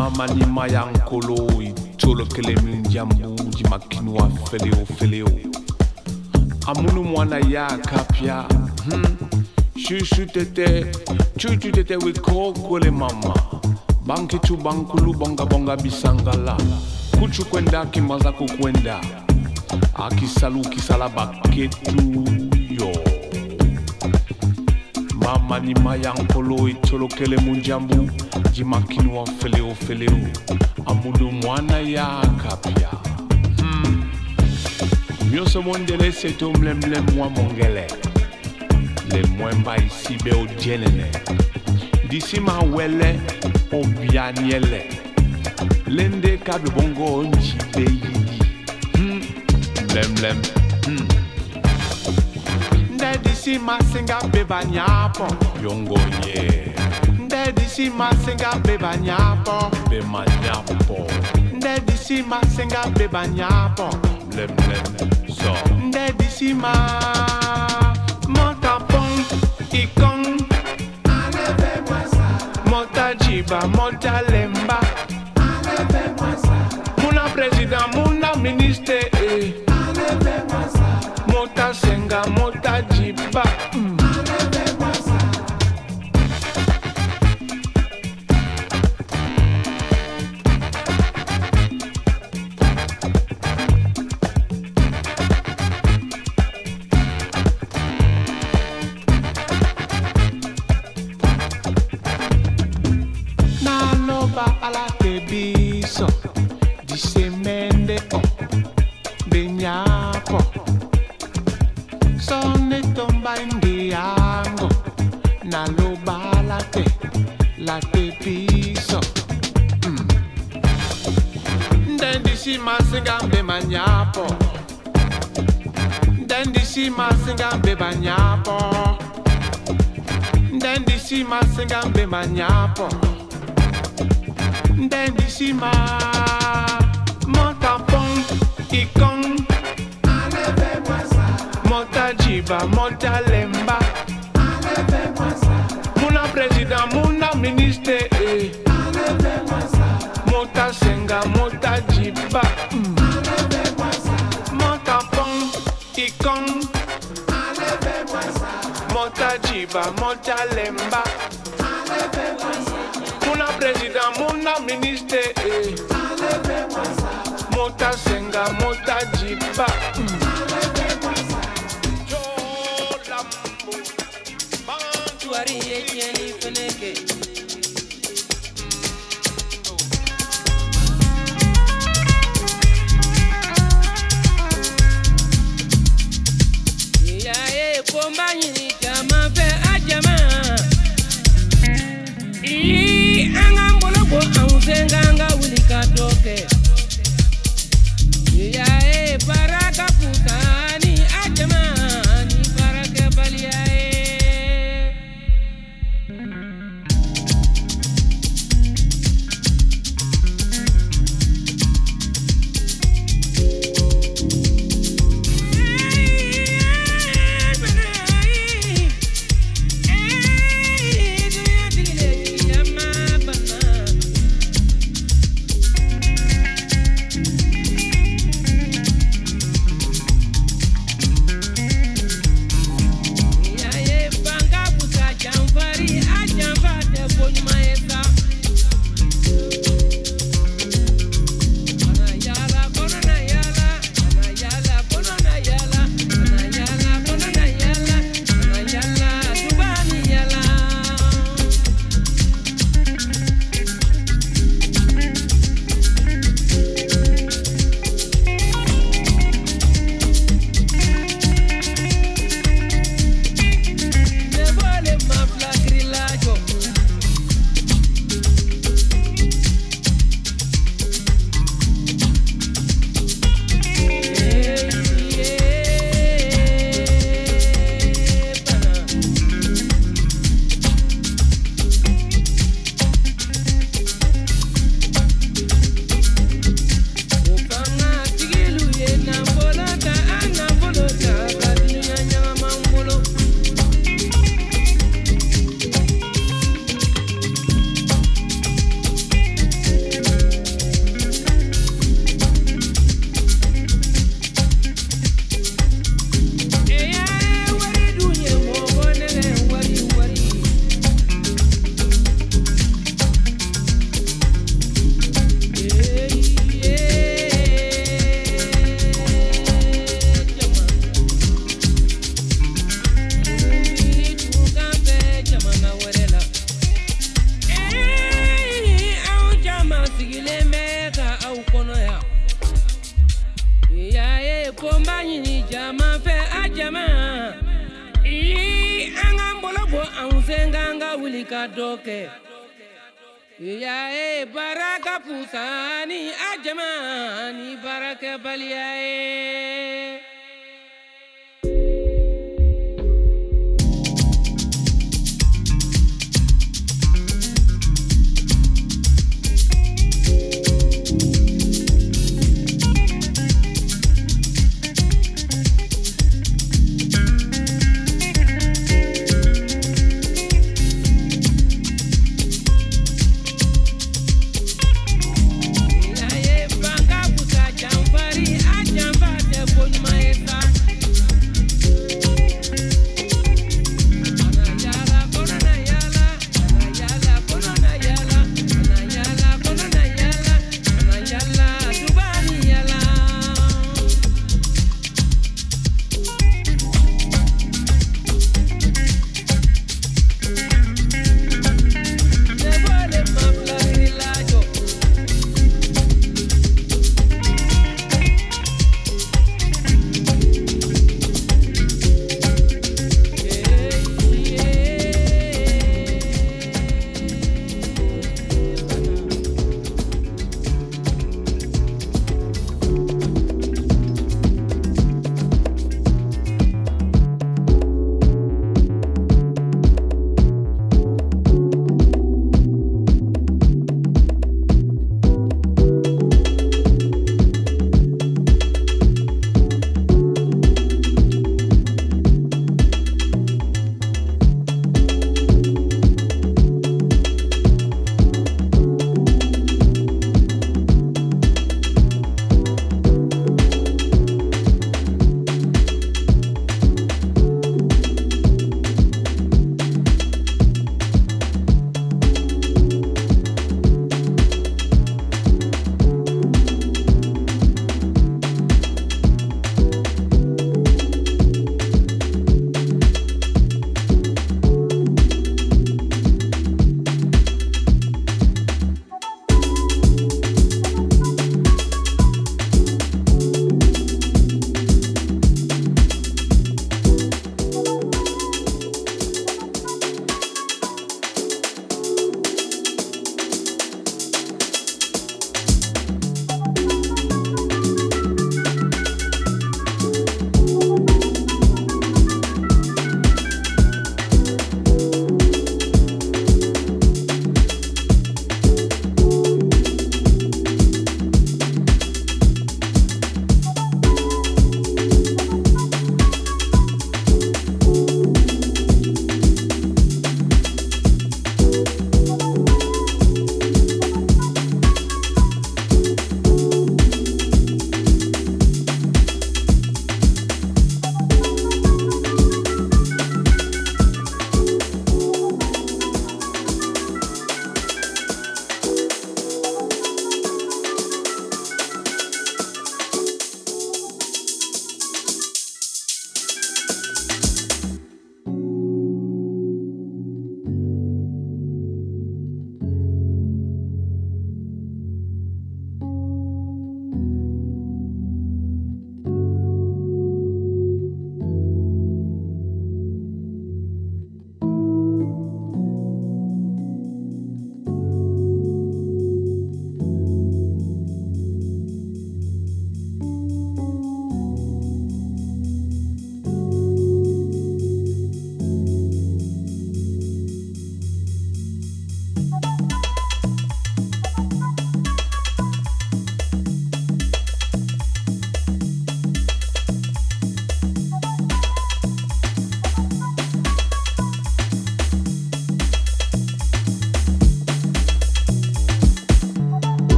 Mama ni mayankolo itolo kele min jambu di makinua feleo feleo amunu mwana ya kapia hmm. shushu tete chuchu tete wiko kwele mama. Banki tu bankulu bonga bonga bisangala. Kuchu kwenda kimaza kukwenda. Akisalu kisala baketu mama ni mayankolo itolokele munjambu. Jimakinwa feleo feleo amudu mwana ya kapya hmm. myoso mondele seto mlemlem mwa mongele. Le mwemba isi be o jenene. Disi ma wele o bianiele. Lende bongo onji be yidi. Hmm. mlemlem ndedisi masenga be banyapo yongonye ndedisi masenga be banyapo be manyapo ndedisi masenga be banyapo mlemlem so. Ndedisi ma motapon ikon. Motajiba motalemba muna president muna ministre masinga mbe manyapo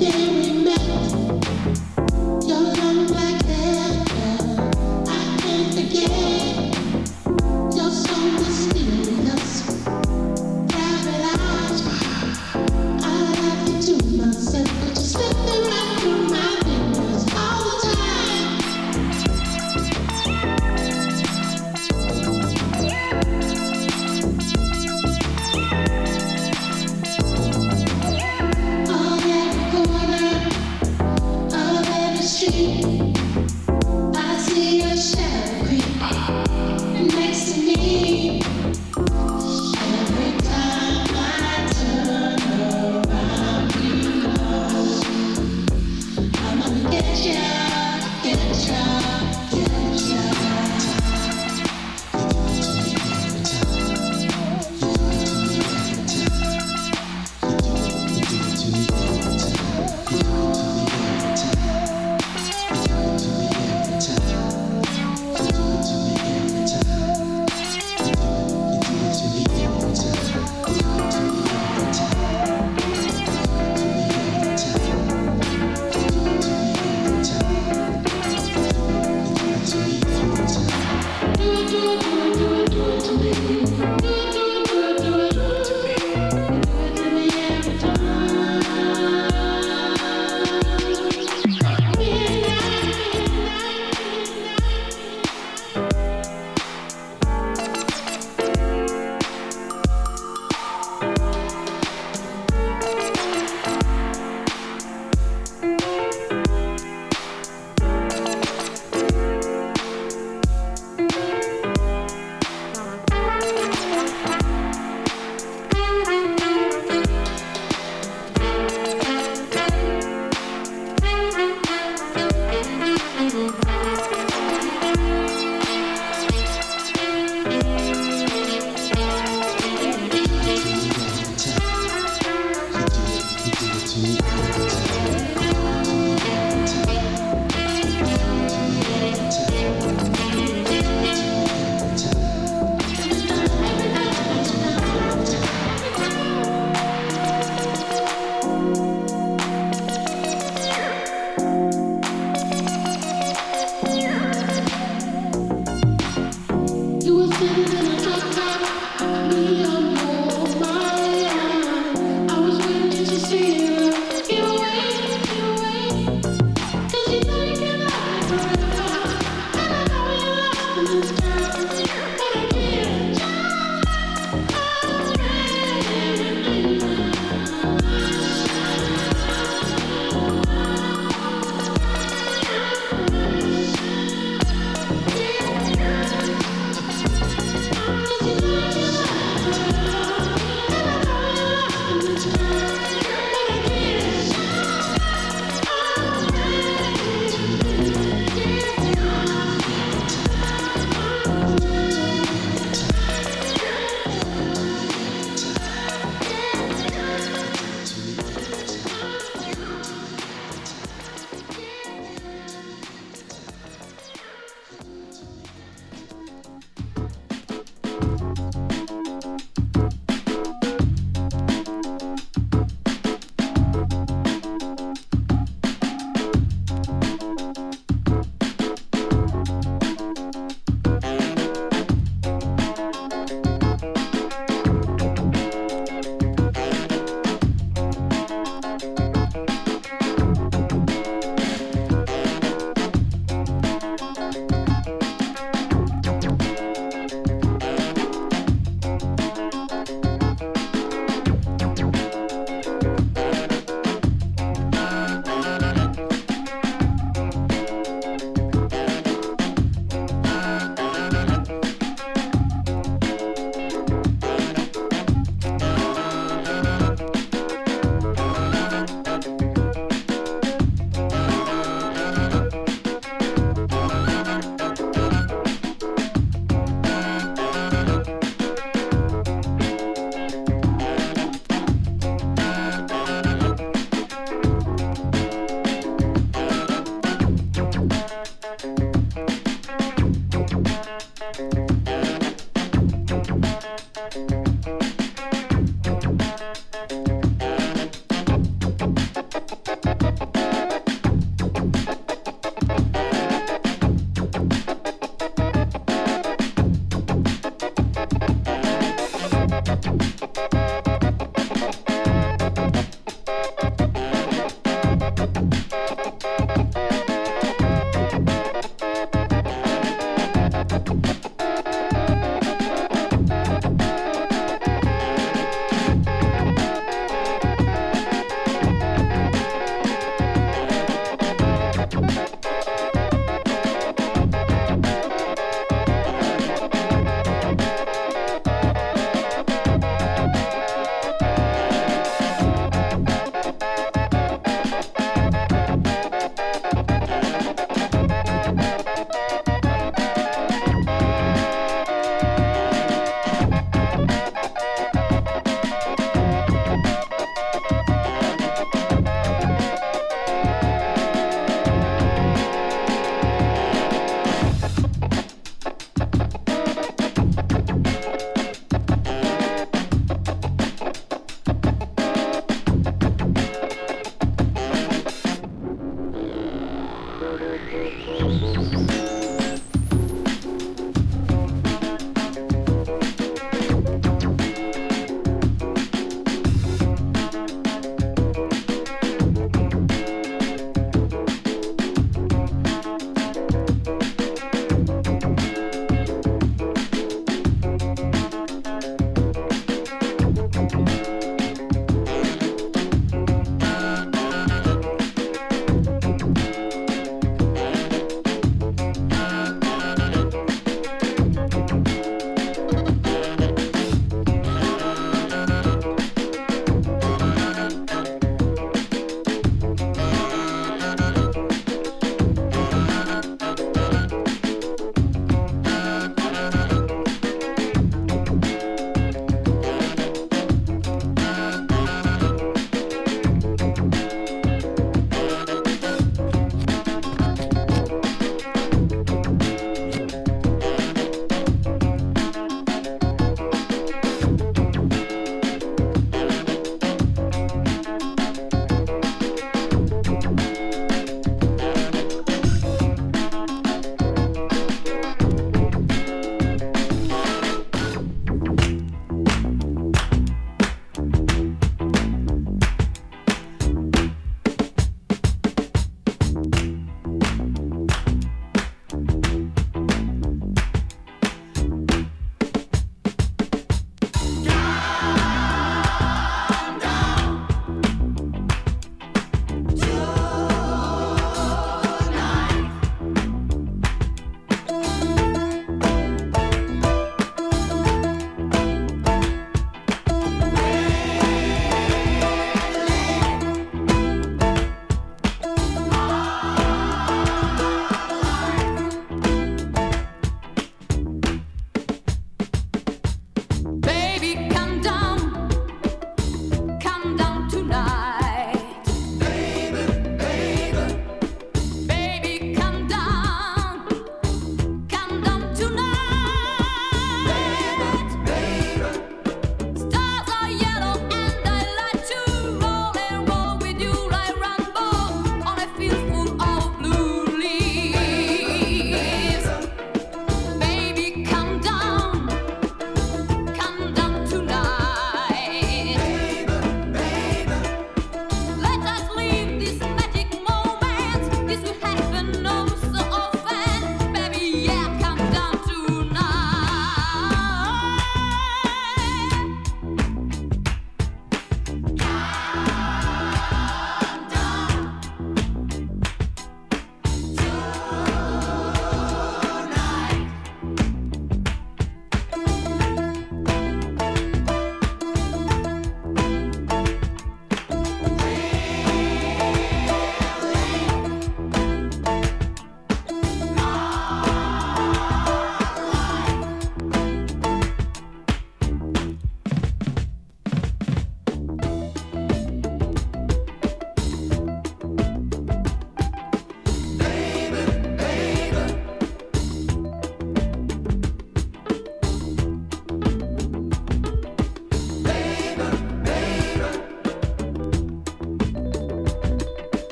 Yeah.